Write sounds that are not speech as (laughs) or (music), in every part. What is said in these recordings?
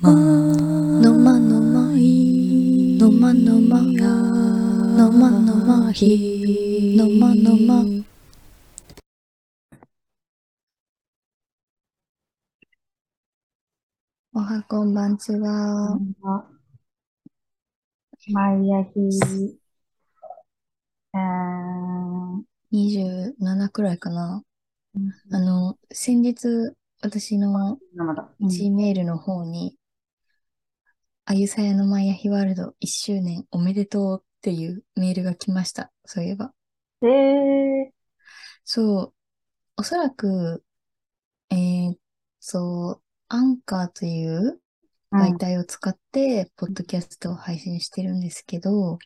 まのまのまいのまのまのまのまひのまのまおはこんばんちは。毎日、えー、27くらいかな。あの、先日、私の。Gmail の方に、あゆさやのマイヤヒワールド1周年おめでとうっていうメールが来ました。そういえば。えー、そう、おそらく、えー、そう、アンカーといううん媒体を使って、ポッドキャストを配信してるんですけど、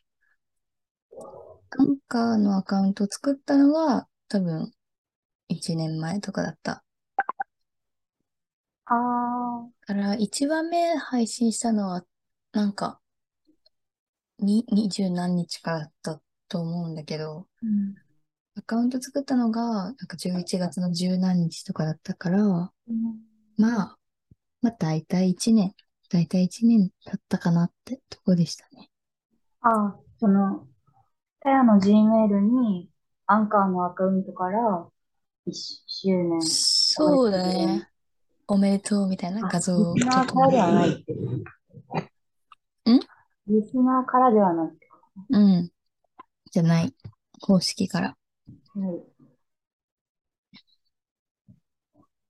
アンカーのアカウントを作ったのは、多分、1年前とかだった。あだから、1話目配信したのは、なんか、に、二十何日かだったと思うんだけど、ー、うんアカウント作ったのが、なんか11月の十何日とかだったから、まあ、まあ大体1年、大体1年経ったかなってとこでしたね。あー、その、タヤの Gmail に、アンカーのアカウントから、1周年。そうだね。おめでとうみたいな画像をリスナーとからではないって。んリスナーからではないって。うん。じゃない。公式から。はい。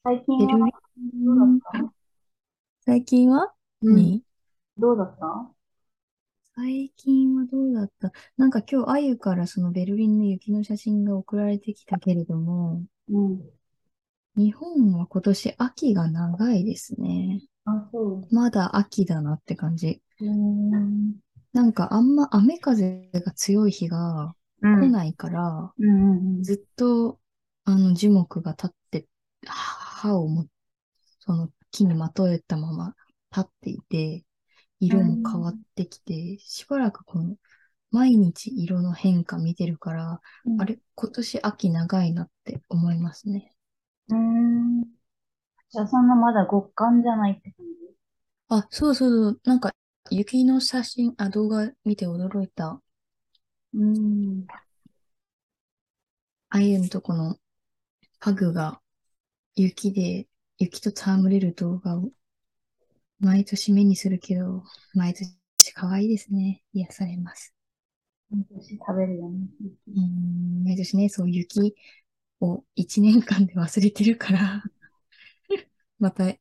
最近はどうだった？最近は？うん何どうだった？最近はどうだった？なんか今日、あゆからそのベルリンの雪の写真が送られてきたけれども、うん。日本は今年秋が長いですね。あ、そう。まだ秋だなって感じ。うーん。なんかあんま雨風が強い日がうん。来ないから、うんうんうん。ずっとあの樹木が立って、葉をも、その木にまとえたまま立っていて、色も変わってきて、しばらくこの毎日色の変化見てるから、あれ、今年秋長いなって思いますね。うーん。じゃあそんなまだ極寒じゃないって感じ？あ、そうそうそう、なんか雪の写真、あ、動画見て驚いた。うーん。あゆのとこのパグが雪で、雪と戯れる動画を毎年目にするけど、毎年可愛いですね。癒されます。毎年食べるよね。うーん、毎年ね、そう雪を一年間で忘れてるから、(laughs) また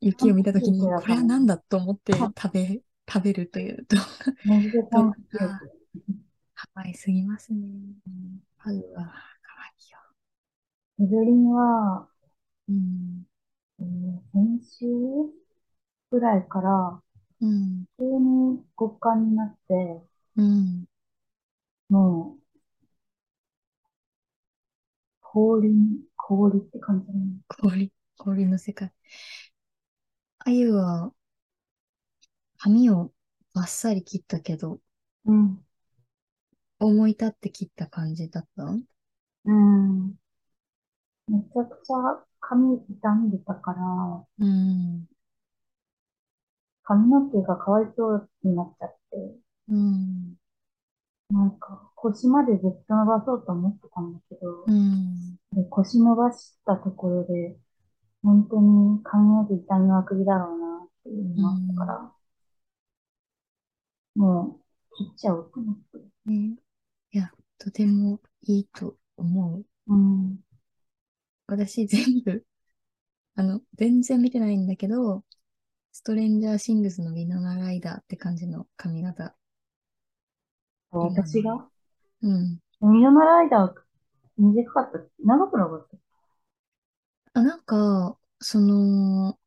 雪を見たときに、これは何だと思って食べ、食べるという動マジで画が可愛すぎますね。パグは可愛いよ。ベルリンは、うん。えー先週ぐらいからうん。急に極寒になって、うん。もう、氷に、氷って感じだね。氷、氷の世界。あゆは、髪をバッサリ切ったけど、うん。思い立って切った感じだった？うん。めちゃくちゃ髪傷んでたから、うん。髪の毛がかわいそうになっちゃって、うん。なんか腰までずっと伸ばそうと思ってたんだけど、うん。で腰伸ばしたところで、本当に髪の毛痛みまくりだろうなっていうのがあったから、もう切っちゃおうと思って。ね。いや、とてもいいと思う。うん。私全部、あの、全然見てないんだけど、ストレンジャーシングスのウィノナライダーって感じの髪型。私が？うん。ミノナライダー短かった長くなかった？あ、なんか、その、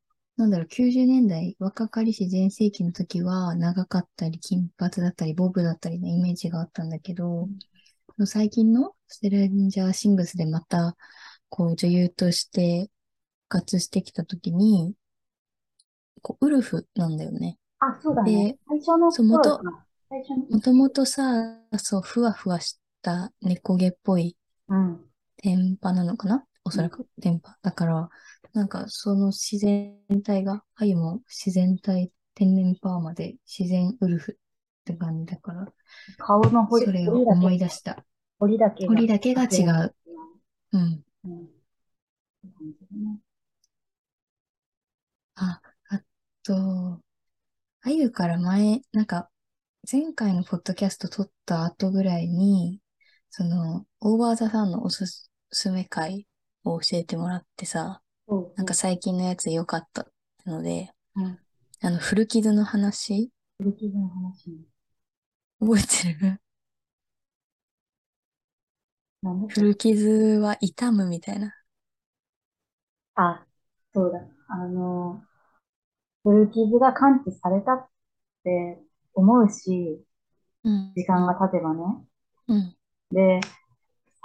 なんだろう、90年代、若かりし全盛期の時は、長かったり、金髪だったり、ボブだったりのイメージがあったんだけど、最近のストレンジャーシングスでまた、こう、女優として復活してきた時に、こう、ウルフなんだよね。あ、そうだね。で最初のそう元頃か。最初の。もともとさ、そう、ふわふわした猫毛っぽいうん。天パなのかなおそらく天パ。だから、なんかその自然体が、あゆも自然体天然パーマで自然ウルフって感じだから、顔の彫り、それを思い出した。彫りだけが。彫りだけが違う。うん。うん。あ、あと、あゆから前、なんか、前回のポッドキャスト撮った後ぐらいに、その、オーバーザさんのおすすめ会を教えてもらってさ、なんか最近のやつ良かったので、うん。あの、古傷の話？古傷の話ね。覚えてる？古傷は痛むみたいな。あ、そうだ。あの、古傷が感知されたって思うし、うん。時間が経てばね。うん。で、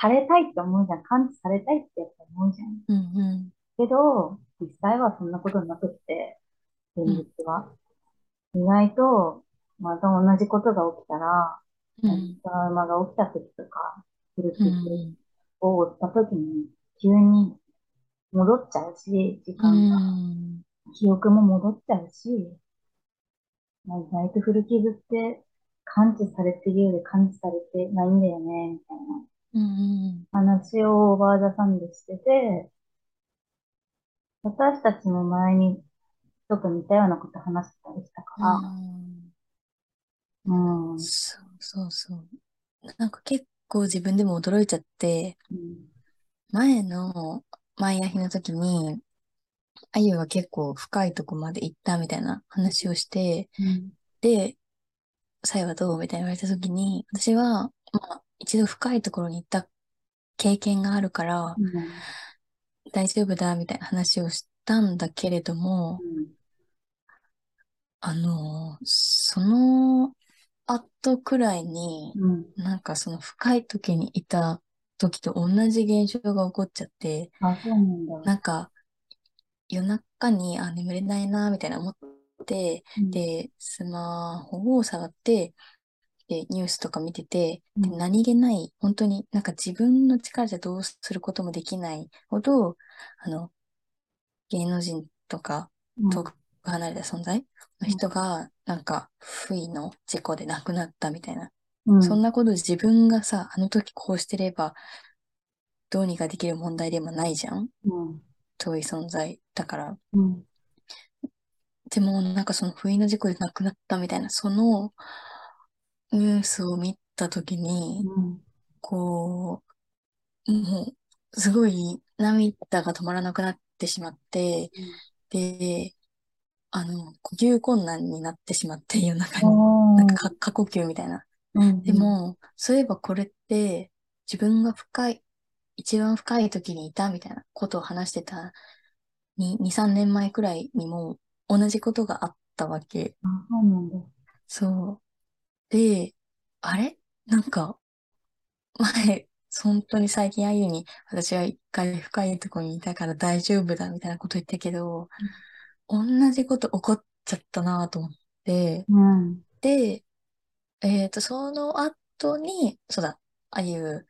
されたいって思うじゃん。感知されたいってやっぱ思うじゃん。うん。うん。けど、実際はそんなことなくって、現実は。意外と、また同じことが起きたら、うん。トラウマが起きた時とか、古う傷ん。を負った時に、急に戻っちゃうし、時う間が。ん。記憶も戻っちゃうし、まあ、意外と古傷って感知されてるようで感知されてないんだよね、みたいうん。な話をオーバーザさんでしてて、私たちも前にちょっと似たようなこと話してたりしたから、うん、うん、そうそうそう。なんか結構自分でも驚いちゃって、前のマイアヒの時に、あゆが結構深いとこまで行ったみたいな話をして、うん、で、さやはどうみたいな言われた時に、私は、まあ、一度深いところに行った経験があるから、大丈夫だみたいな話をしたんだけれども、あの、その後くらいに、うん、うん。なんかその深い時にいた時と同じ現象が起こっちゃって、なんか夜中に、あ、眠れないな、みたいな思って、うん、で、スマホを触って、で、ニュースとか見てて、で、うん。何気ない、本当になんか自分の力じゃどうすることもできないほど、あの、芸能人とかうん、遠く離れた存在の人が、なんか、不意の事故で亡くなったみたいな。うん、そんなこと自分がさ、あの時こうしてれば、どうにかできる問題でもないじゃん。うん、遠い存在だから。うん、でも、なんかその不意の事故で亡くなったみたいな、そのニュースを見た時に、うん、こう、もう、すごい涙が止まらなくなってしまって、で、あの、呼吸困難になってしまって、夜中に。なんかか過呼吸みたいな。うん、でも、そういえばこれって、自分が深い、一番深い時にいたみたいなことを話してた、に、2、3年前くらいにも同じことがあったわけ。あ、そうなんだ。そう。で、あれ？なんか、前、本当に最近あゆに、私は一回深いところにいたから大丈夫だみたいなこと言ったけど、同じこと起こっちゃったなと思って、うん、で、えっと、その後に、そうだ、あゆ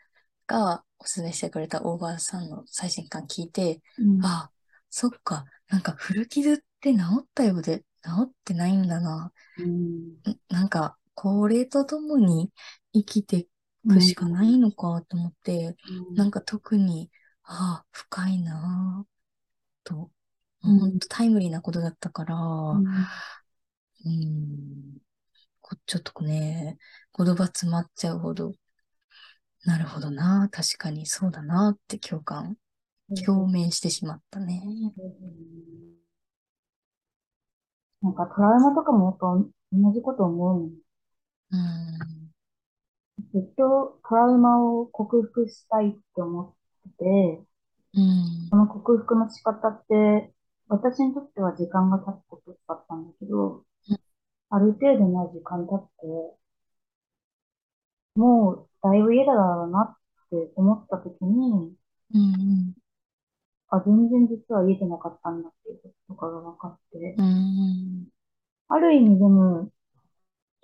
がおすすめしてくれたオーバーさんの最新刊聞いて、うん、あ、そっか、なんか古傷って治ったようで治ってないんだな。うん、んなんか、これとともに生きていくしかないのかと思って、なんか特に、ああ、深いなぁ、と、うんほんとタイムリーなことだったから、うん、うん、こちょっとね、言葉詰まっちゃうほど、なるほどな、確かにそうだなって共感、共鳴してしまったね。なんかトラウマとかもやっぱ同じこと思うの。うん、ずっとトラウマを克服したいって思ってて、うん。そ、の克服の仕方って、私にとっては時間が経つことだったんだけどうん、ある程度の時間経って、もうだいぶ嫌だろうなって思った時に、うん、あ、全然実は言えてなかったんだっていうこととかが分かって、うん、ある意味でも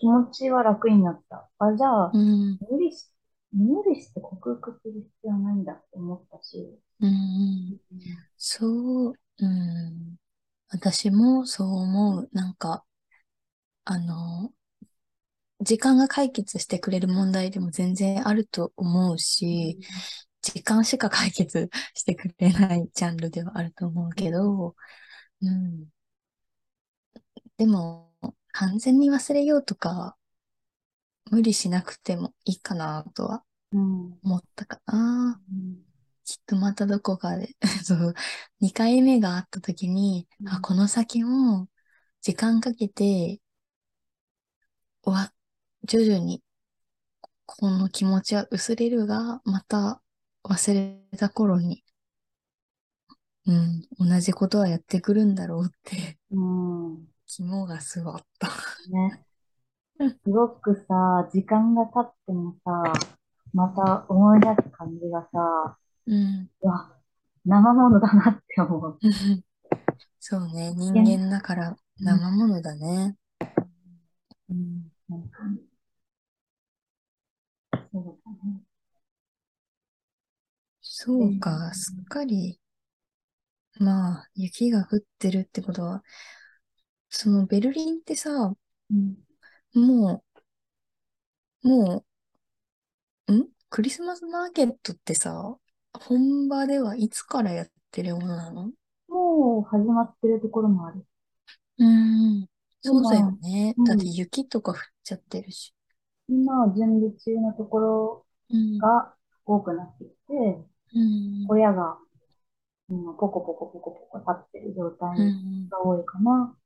気持ちは楽になった。あ、じゃあ、うん、無理し、無理して克服する必要はないんだって思ったし、うん、そう、うん、私もそう思う。なんか、あの、時間が解決してくれる問題でも全然あると思うし、時間しか解決してくれないジャンルではあると思うけど、うん。でも、完全に忘れようとか、無理しなくてもいいかなとはうん。思ったかな。うん。きっとまたどこかで、(laughs) そう、2回目があった時に、あ、この先も時間かけて、わ、徐々にこの気持ちは薄れるが、また忘れた頃に、うん、同じことはやってくるんだろうって、うん。肝が据わった。ね。すごくさ、時間が経ってもさ、また思い出す感じがさ、うん。うわ、生ものだなって思う。そうね、人間だから生ものだね。うん。本当に。そうだね。そうか、すっかり、まあ、雪が降ってるってことは、そのベルリンってさ、うん。もう、もう、ん？クリスマスマーケットってさ、本場ではいつからやってるものなの？もう始まってるところもある。うん。そうだよ今ね。うんだって雪とか降っちゃってるし。今、準備中のところうん。が多くなってきて、うん。小屋が、うん、ポコポコポコポコ立ってる状態うん。が多いかな。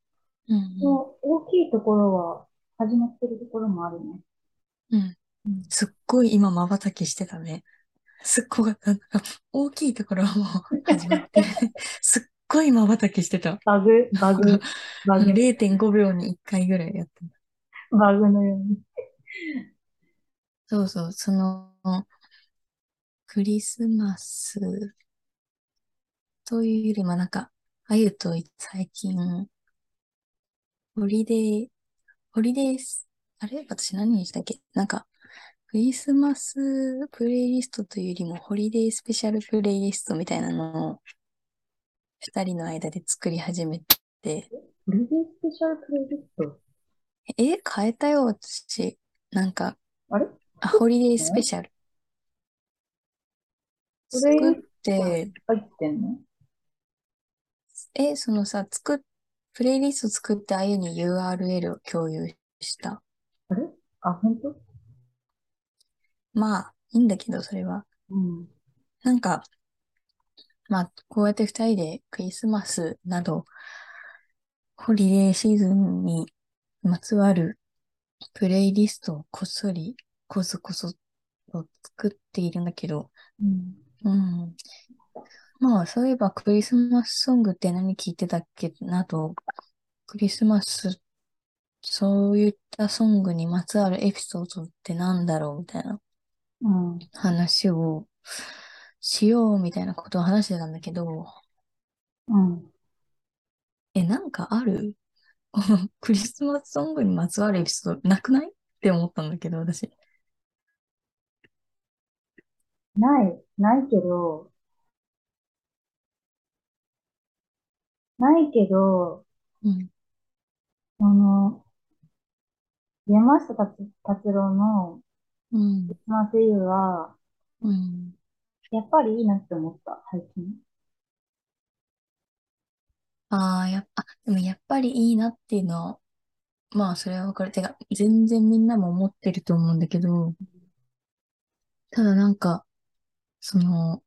うん。もう大きいところは始まってるところもあるね。うん。うん。すっごい今瞬きしてたね。すっごかった。なんか大きいところはもう始まって。(laughs) すっごい瞬きしてた。バグ、バグ、バグ、0.5秒に1回ぐらいやってた。バグのように。そうそう、その、クリスマスというよりもなんか、あゆと最近、ホリデー、ホリデース、あれ？私何にしたっけ？なんか、クリスマスプレイリストというよりも、ホリデースペシャルプレイリストみたいなのを、二人の間で作り始めて、ホリデースペシャルプレイリスト？え、変えたよ、私。なんか、あれ？あ、ホリデースペシャル。作って、入ってんの？え、そのさ、作っ、プレイリスト作ってあゆに URL を共有した。あれ？あ、本当？まあ、いいんだけど、それは。うん。なんか、まあ、こうやって二人でクリスマスなど、ホリデーシーズンにまつわるプレイリストをこっそり、こそこそと作っているんだけど、うん。うん。まあ、そういえばクリスマスソングって何聞いてたっけなど、クリスマス、そういったソングにまつわるエピソードってなんだろうみたいなうん。話をしようみたいなことを話してたんだけど、うん。え、なんかある？こ (laughs) のクリスマスソングにまつわるエピソードなくない？って思ったんだけど、私。ない、ないけど、ないけど、うん。あの、山下達達郎のうんク。リスマスイブは、うん。やっぱりいいなって思った、最近。ああ、やっぱ、あ、でもやっぱりいいなっていうのは、まあ、それはわかる。てか、全然みんなも思ってると思うんだけど、ただなんか、その、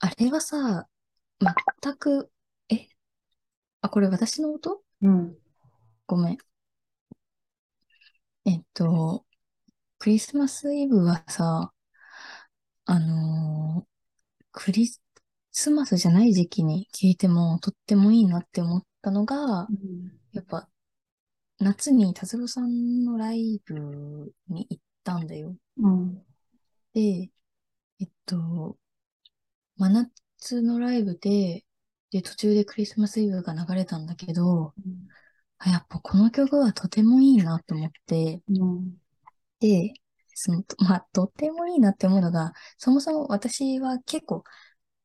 あれはさ、全く、え、あ、これ私の音？うん。ごめん。えっと、クリスマスイブはさ、あのークリスマスじゃない時期に聴いてもとってもいいなって思ったのが、うん。やっぱ、夏に達郎さんのライブに行ったんだよ。うん。で、えっと、真夏のライブで、で、途中でクリスマスイブが流れたんだけど、あ、やっぱこの曲はとてもいいなと思って、うん。で、その、まあ、とってもいいなって思うのが、そもそも私は結構、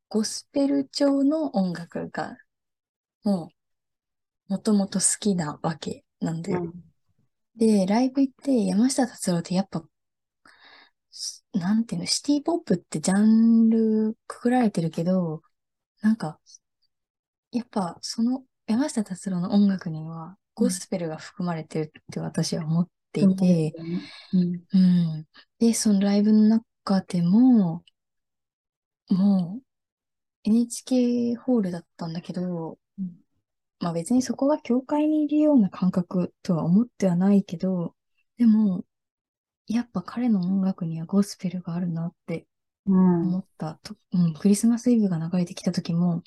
ゴスペル調の音楽が、もう、もともと好きなわけなんだよ。で、ライブ行って山下達郎ってやっぱ、すなんていうの、シティポップってジャンルくくられてるけど、なんか、やっぱその山下達郎の音楽にはゴスペルが含まれてるって私は思っていて、うん。うん。で、そのライブの中でも、もう NHK ホールだったんだけど、うんまあ別にそこが教会にいるような感覚とは思ってはないけど、でも、やっぱ彼の音楽にはゴスペルがあるなってうん。思ったと、うん、クリスマスイブが流れてきた時も、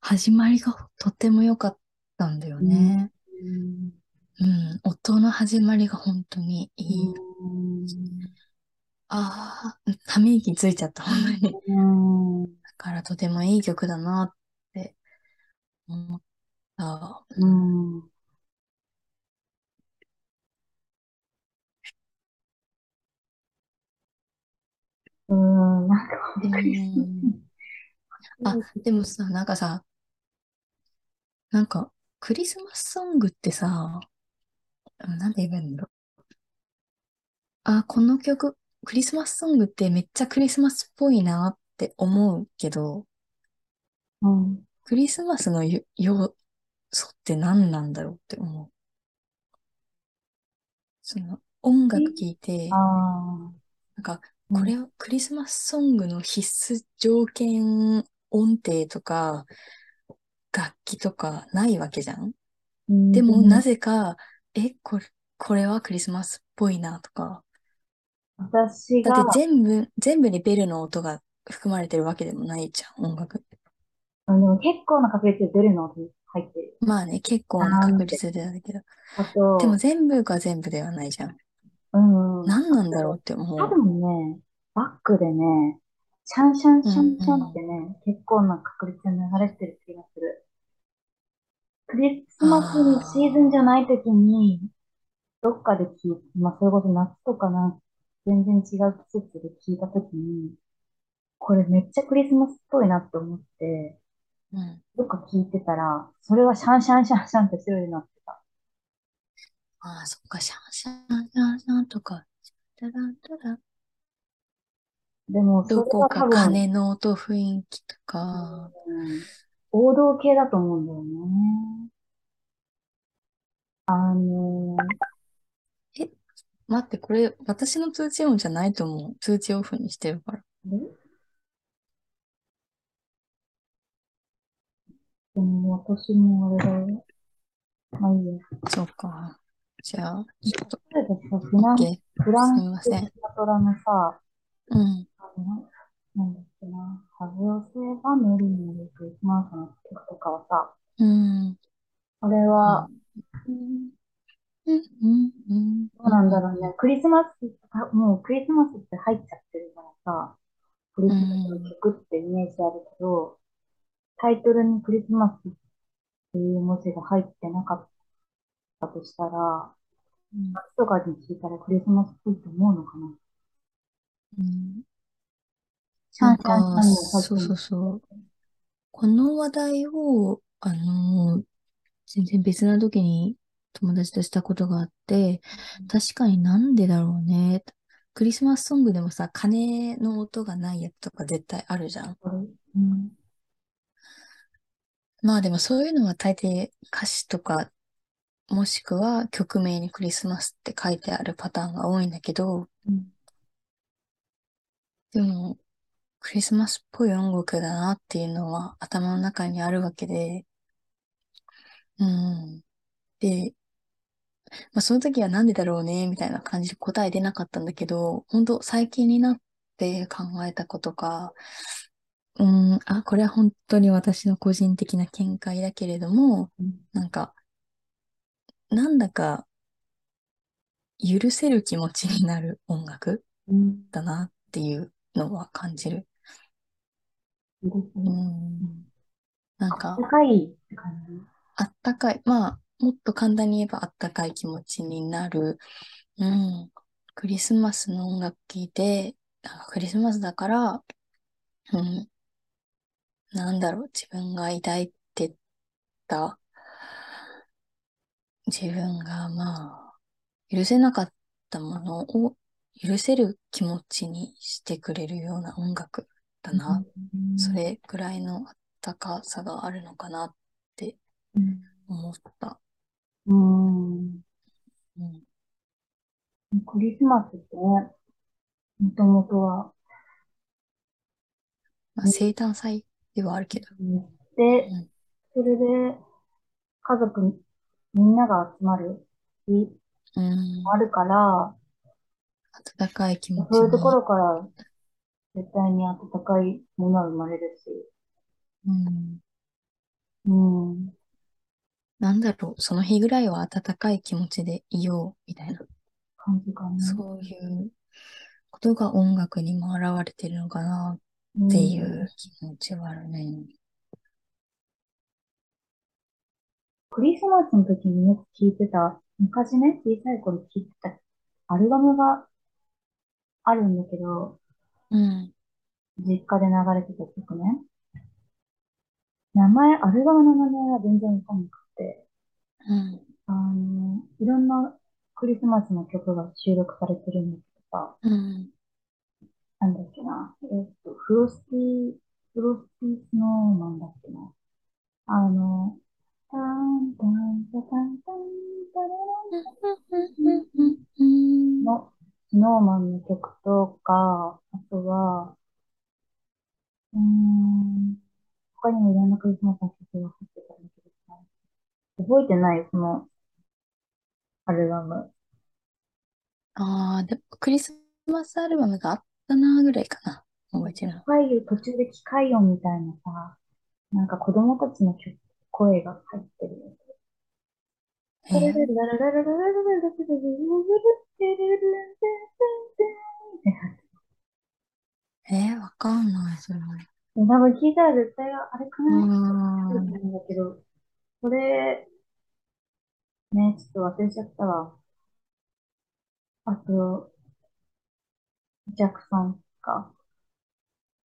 始まりがとっても良かったんだよね。うん。うん、音の始まりが本当にいい。うん。ああ、ため息ついちゃった、本当に。だうん。からとてもいい曲だなって思った。うん。うん。なんか、うびっくりしん。あ、でもさ、なんかさ、なんか、クリスマスソングってさ、うんなんて言えばいいんだろう。あ、この曲、クリスマスソングってめっちゃクリスマスっぽいなって思うけど、うん。クリスマスのよ要素って何なんだろうって思う。その、音楽聴いて。なんか、うんこれはクリスマスソングの必須条件音程とか、楽器とかないわけじゃん？うんでも、なぜか、え、これ、これはクリスマスっぽいなとか。私がだって、全部、全部にベルの音が含まれてるわけでもないじゃん、音楽。あの、結構な確率で出るのに入ってる。まあね、結構な確率でだけど。あと、でも全部が全部ではないじゃん。うん。何なんだろうって思多う。分ね、バックでね、シャンシャンシャンシャンってね、結構な確率で流れてる気がする。クリスマスのシーズンじゃない時に、どっかで聞いて、まあ、それこそ夏とかな、全然違う季節で聞いた時に、これめっちゃクリスマスっぽいなって思って、うん。どっか聞いてたら、それはシャンシャンシャンシャンって一人でなってた。ああ、そっか、シャンシャンシャンシャンとか、タランタランでも、そどこか鐘の音雰囲気とか、うん王道系だと思うんだよね。あの待って、これ、私の通知音じゃないと思う。通知オフにしてるから。ー、ででも私もあれだよ。まあいいや。そうか。じゃあ、ちょっと、例えばさ、フラン、OK。フランスすみません。シナトラのさ、うん。あの、なん。だっけな、ハブオセバメリーのクリスマスの曲とかはさ、うん。あれは、うん。うん。うん。どうなん。だろうね。クリスマス、もうクリスマスって入っちゃってるからさ、クリスマスの曲ってイメージあるけど、タイトルにクリスマスっていう文字が入ってなかったとしたら、夏とかに聞いたらクリスマスっぽいと思うのかなうん。なんか、そうそうそう。この話題を、あのー全然別な時に友達としたことがあって、確かになんでだろうね。クリスマスソングでもさ、鐘の音がないやつとか絶対あるじゃん。うん。まあでもそういうのは大抵歌詞とか、もしくは曲名にクリスマスって書いてあるパターンが多いんだけど、うん。でも、クリスマスっぽい音楽だなっていうのは頭の中にあるわけで、うん。で、まあその時はなんでだろうね、みたいな感じで答え出なかったんだけど、本当最近になって考えたことか、うん、あ、これは本当に私の個人的な見解だけれども、うん。なんか、なんだか許せる気持ちになる音楽うん。だなっていうのは感じる。う。ん。なんか、高いって感じ？あったかい。まあ、もっと簡単に言えばあったかい気持ちになる。うん。クリスマスの音楽聴いて、クリスマスだから、うん。なんだろう、自分が抱いてた、自分がまあ、許せなかったものを許せる気持ちにしてくれるような音楽だな。それくらいのあったかさがあるのかなってうん。思った。うん。うん。クリスマスってね、もともとは、まあ、生誕祭ではあるけど。で、うんそれで、家族みんなが集まる日うん。もあるから、温かい気持ちそういうとこに。ろから絶対に温かいものは生まれるし、うん。うん。なんだろう、その日ぐらいは温かい気持ちでいよう、みたいな。感じかな。そういうことが音楽にも現れてるのかなうんっていう気持ちはあるね。クリスマスの時によく聴いてた、昔ね、小さい頃聴いてたアルバムがあるんだけど、うん。実家で流れてた曲ね。名前、アルバムの名前は全然わかんなくて、うん。あの、いろんなクリスマスの曲が収録されてるんだけどさ、うん。なんだっけな、えっと、フロスティ、フロスティスノーマンだっけな。あの、タンタンタタンタンタラランのスノーマンの曲とか、あとは、うーん、他にもいろんなクリスマスの曲が入ってたんだけどさ、覚えてない、そのアルバム。ああ、でもクリスマスアルバムがあったなぐらいかな。覚えてるの。機械音、途中で機械音みたいなさ、なんか子供たちの曲声が入ってる。えー、えー、わかんない、それ。多分聞いたら絶対あれかうなーん。んだけど、これ、ね、ちょっと忘れちゃったわ。あと、ジャクソンか。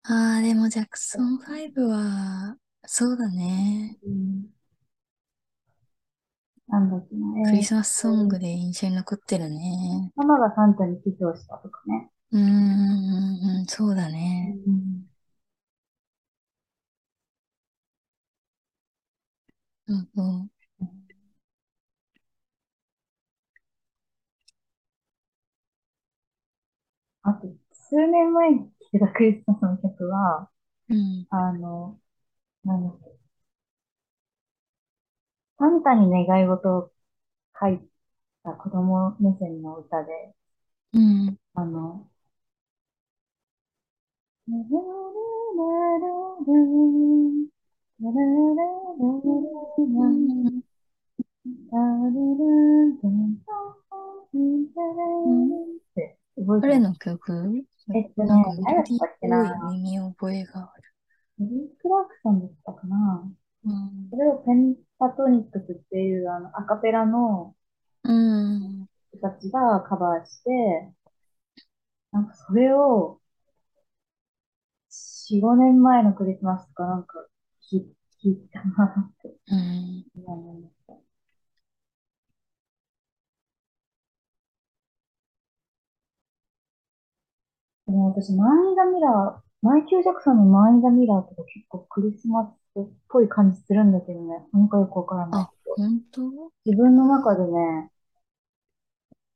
ああ、でもジャクソン5は、そうだね。うん。なんだっけな。えークリスマスソングで印象に残ってるね。ママがサンタにキスをしたとかね。うーん、うんうんそうだね。うん。うんうん。あと、数年前に聴いてたクリスマスの曲は、うん。あの、なんだっけ。サンタに願い事を書いた子供目線の歌で、うん。あの、って覚えてる誰の曲？えっとねなんかメロディー誰だったっけな？っぽい耳覚えがある？エリー・クラークソンだったかな？うんそれをペンタトニックスっていうあのアカペラのうん。人たちがカバーして、なんかそれを4、5年前のクリスマスとかなんか聞い聞いたなってうん。思いました。でも私、マイ・ザ・ミラー、マイキュー・ジャクソンのマイ・ザ・ミラーとか結構クリスマスっぽい感じするんだけどね。なんかよくわからないあけど。本当？自分の中でね、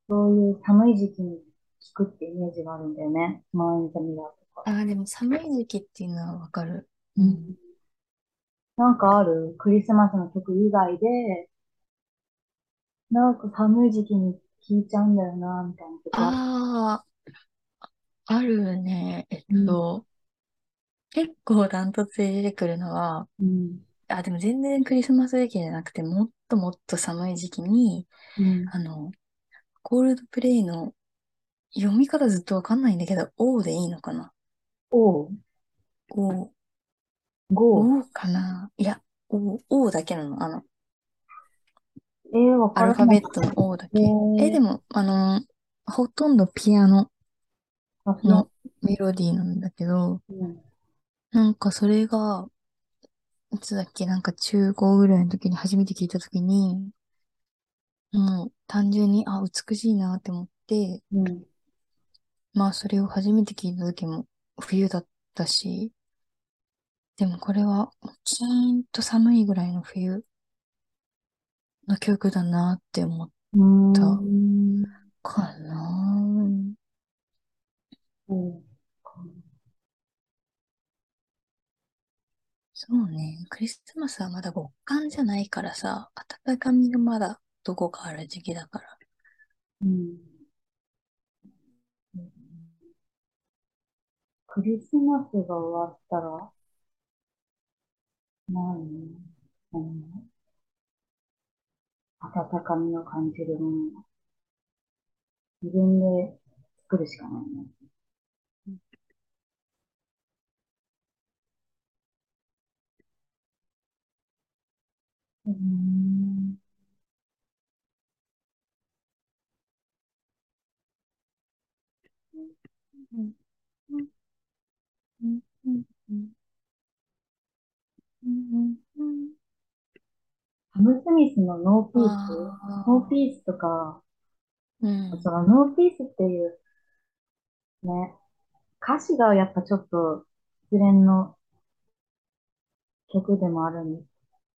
そういう寒い時期に聴くってイメージがあるんだよね。マイ・ザ・ミラーとか。あー、でも寒い時期っていうのはわかる。ううんん。なんかある？クリスマスの曲以外で、なんか寒い時期に聴いちゃうんだよな、みたいな。ああ、あるね。えっと、結構ダントツで出てくるのは、うん。あ、でも全然クリスマス時期じゃなくて、もっともっと寒い時期に、うん。あの、コールドプレイの読み方ずっとわかんないんだけど、O でいいのかな ?O、ゴー。O かな？いや、O、O だけなの。あの、えー、からない。ルファベットの O だけ。へーえ、でも、あの、ほとんどピアノのメロディーなんだけど、う。うん。なんかそれが、いつだっけ、なんか中高ぐらいの時に初めて聞いた時に、もう単純に、あ、美しいなって思って、うん。まあそれを初めて聞いた時も冬だったし、でもこれはキーンと寒いぐらいの冬の曲だなって思っうーん。たうん。かな。そうね。クリスマスはまだ極寒じゃないからさ、暖かみがまだどこかある時期だから。うん。クリスマスが終わったら、何？うん温かみを感じるもの。自分で作るしかないね。うん。うんうんうんうんうんうんうんサム・スミスの No Peace、あ No Peace とか、ーうんその No Peace っていうね、歌詞がやっぱちょっと失恋の曲でもある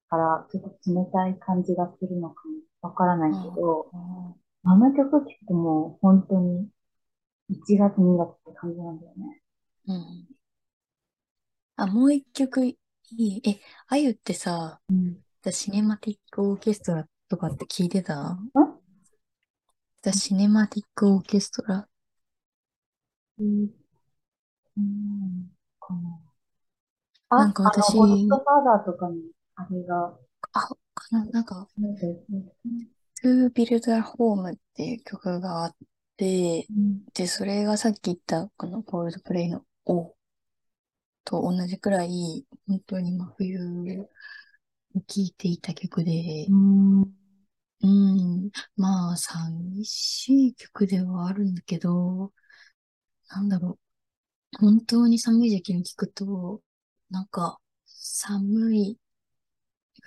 から、ちょっと冷たい感じがするのかもわからないけど、ああの曲聴くともう本当に1月2月って感じなんだよね。ーうんあ、もう一曲いい？え、あゆってさ、うん。The Cinematic Orchestra とかって聞いてた？ん ?The Cinematic Orchestra？うん。うん。かな。あ、なんか私あの、ホットファーザーとかに、あれが、あ、かな、なんか、なんか、To Build a Home っていう曲があって、うん。で、それがさっき言った、このコールドプレイの O と同じくらい、本当に真冬に聴いていた曲でう、ん。うん、まあ、寂しい曲ではあるんだけど、なんだろう、本当に寒い時期に聴くと、なんか、寒い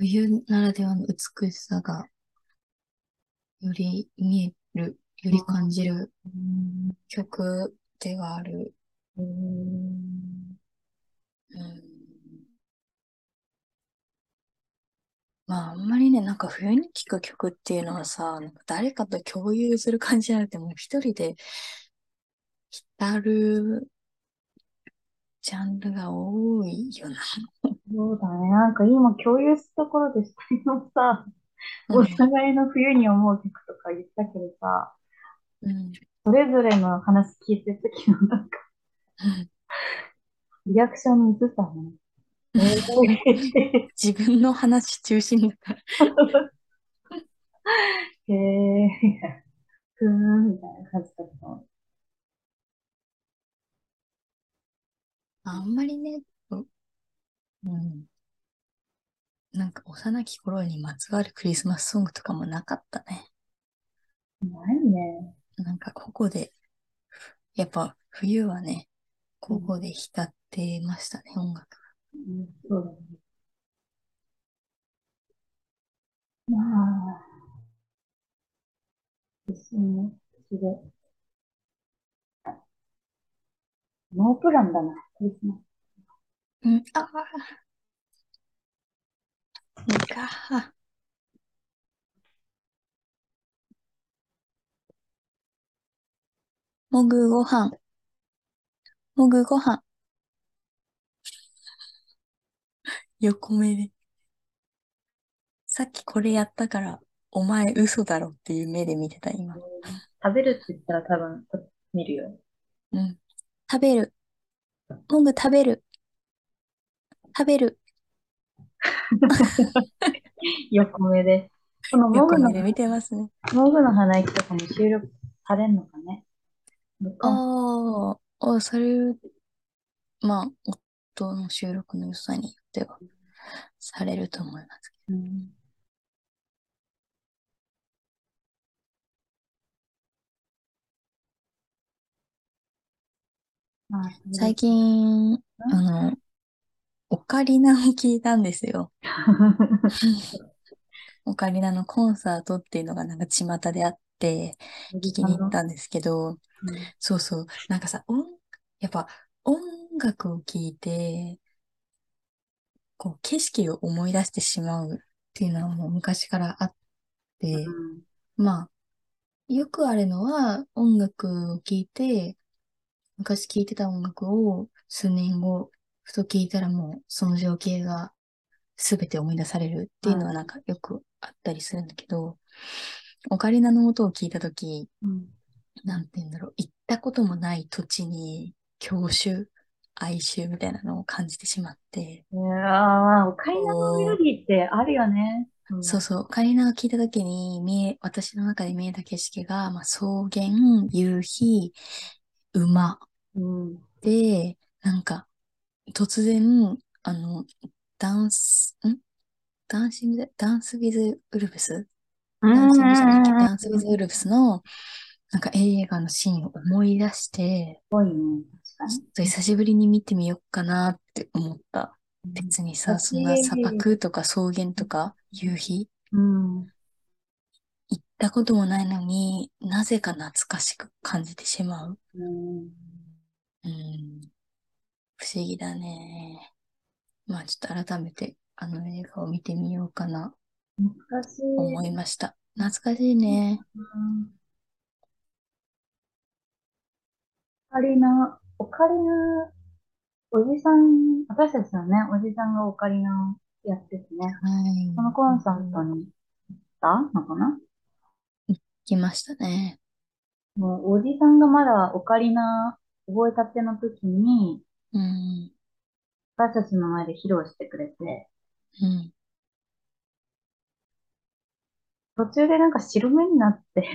冬ならではの美しさが、より見える、より感じる。曲ではある。うん。うんまあ、あんまりね、なんか冬に聴く曲っていうのはさ、なんか誰かと共有する感じじゃなくて、もう一人で浸るジャンルが多いよな。そうだね。なんか今共有したところで二人のさ、お互いの冬に思う曲とか言ったけどさ、うん。それぞれの話聞いてる時のなんか、リアクションに映したね。えー、自分の話中心だから。(laughs) へえ、ふーん、みたいな感じだった。あんまりね、ううん。なんか幼き頃にまつわるクリスマスソングとかもなかったね。ないね。なんかここで、やっぱ冬はね、ここで浸ってましたね、音楽が。うん、そうだね。まあ、私も、私で。ノープランだな、うん、ああ。いいか。もぐご飯。もぐご飯。横目で。さっきこれやったから、お前嘘だろっていう目で見てた、今。食べるって言ったら多分、見るよ。うん。食べる。もぐ食べる。食べる。(laughs) 横目で。このモグの、横目で見てますね。モグの鼻息とかも収録されんのかね？ああ、あ、それ、まあ、夫の収録の良さによっては、されると思います。うん最近、あの、オカリナを聞いたんですよ。(laughs) オカリナのコンサートっていうのがなんか巷であって、聞きに行っ。たんですけど、うん。そうそう、なんかさ、音、やっぱ音楽を聴いて、こう景色を思い出してしまうっていうのはもう昔からあって、まあ、よくあるのは音楽を聴いて、昔聴いてた音楽を数年後、ふと聴いたらもうその情景がすべて思い出されるっていうのはなんかよくあったりするんだけど、オカリナの音を聞いたとき、うん。なんて言うんだろう、行ったこともない土地に郷愁、哀愁みたいなのを感じてしまって、いやオカリナのメロディーってあるよね。うん。そうそう、オカリナを聞いたときに見え、私の中で見えた景色が、まあ、草原、夕日、馬うん。で、なんか、突然、あの、ダンス、ん？ダンシング、ダンスウィズ・ウルブス？うんダンシングじゃないっけうんうんうん。ダンスウィズ・ウルブスの、なんか映画のシーンを思い出して、ぽいね。確かに。ちょっと久しぶりに見てみようかなって思った。うん、別にさ、そんな砂私、漠とか草原とか夕日？うん。行ったこともないのになぜか懐かしく感じてしまう。うん。うん、不思議だね。まあちょっと改めてあの映画を見てみようかな、難しい。思いました。懐かしいね。うん。オカリナ、オカリナ、おじさん、私たちのね、おじさんがオカリナをやっててね、はい。そのコンサートに行ったのかな？来ましたね。もう、おじさんがまだオカリナ覚えたての時に、うん。私たちの前で披露してくれて、うん。途中でなんか白目になって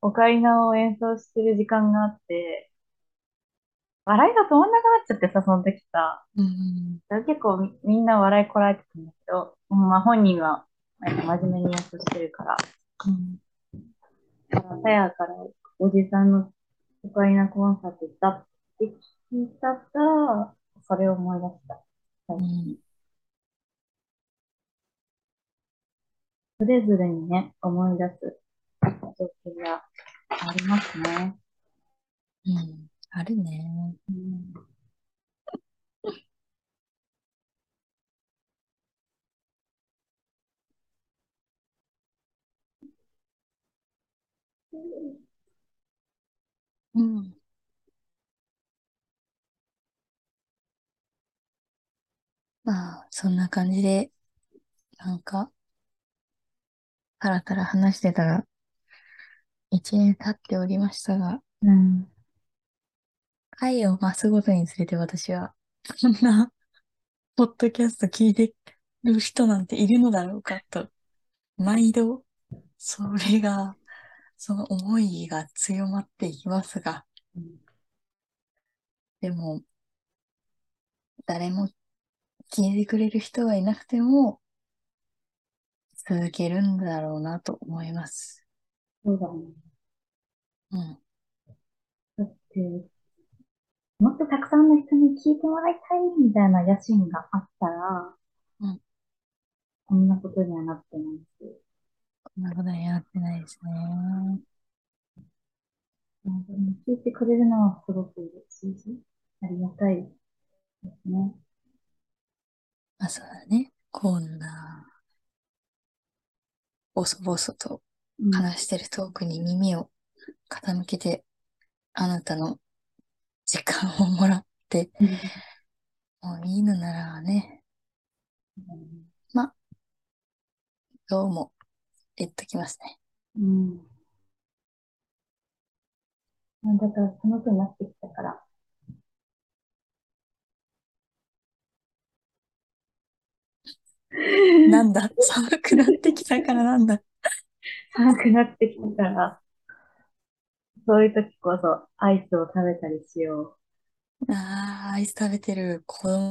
オカリナを演奏してる時間があって、笑いが止まんなくなっちゃってさ、その時さ。うん。結構みみんな笑いこらえてたんだけど、まあ本人は真面目に演奏してるから。うん。さやからおじさんのオカリナコンサート行ったって聞いたから、それを思い出した。うん。それぞれにね、思い出す状況がありますね。うん。あるね。うんうん。まあ、そんな感じで、なんか、たらたら話してたら、一年経っておりましたが、うん。回を増すごとにつれて私は、こんな、ポッドキャスト聞いてる人なんているのだろうかと、毎度、それが、その思いが強まっていきますが、でも、誰も聞いてくれる人がいなくても、続けるんだろうなと思います。そうだね。うん。だって、もっとたくさんの人に聞いてもらいたいみたいな野心があったら、うん。こんなことにはなってないし。こんなことになってないですね。聞いてくれるのはすごく嬉しいし、ありがたいですね。まあそうだね。こんな、ボソボソとうん。話してるトークに耳を傾けて、あなたの時間をもらって、うんもういいのならね、まあ、どうも言っときますね。うん。まあだから寒くなってきたから。(laughs) なんだ？寒くなってきたからなんだ？寒くなってきたから、そういう時こそアイスを食べたりしよう。ああ、アイス食べてる子供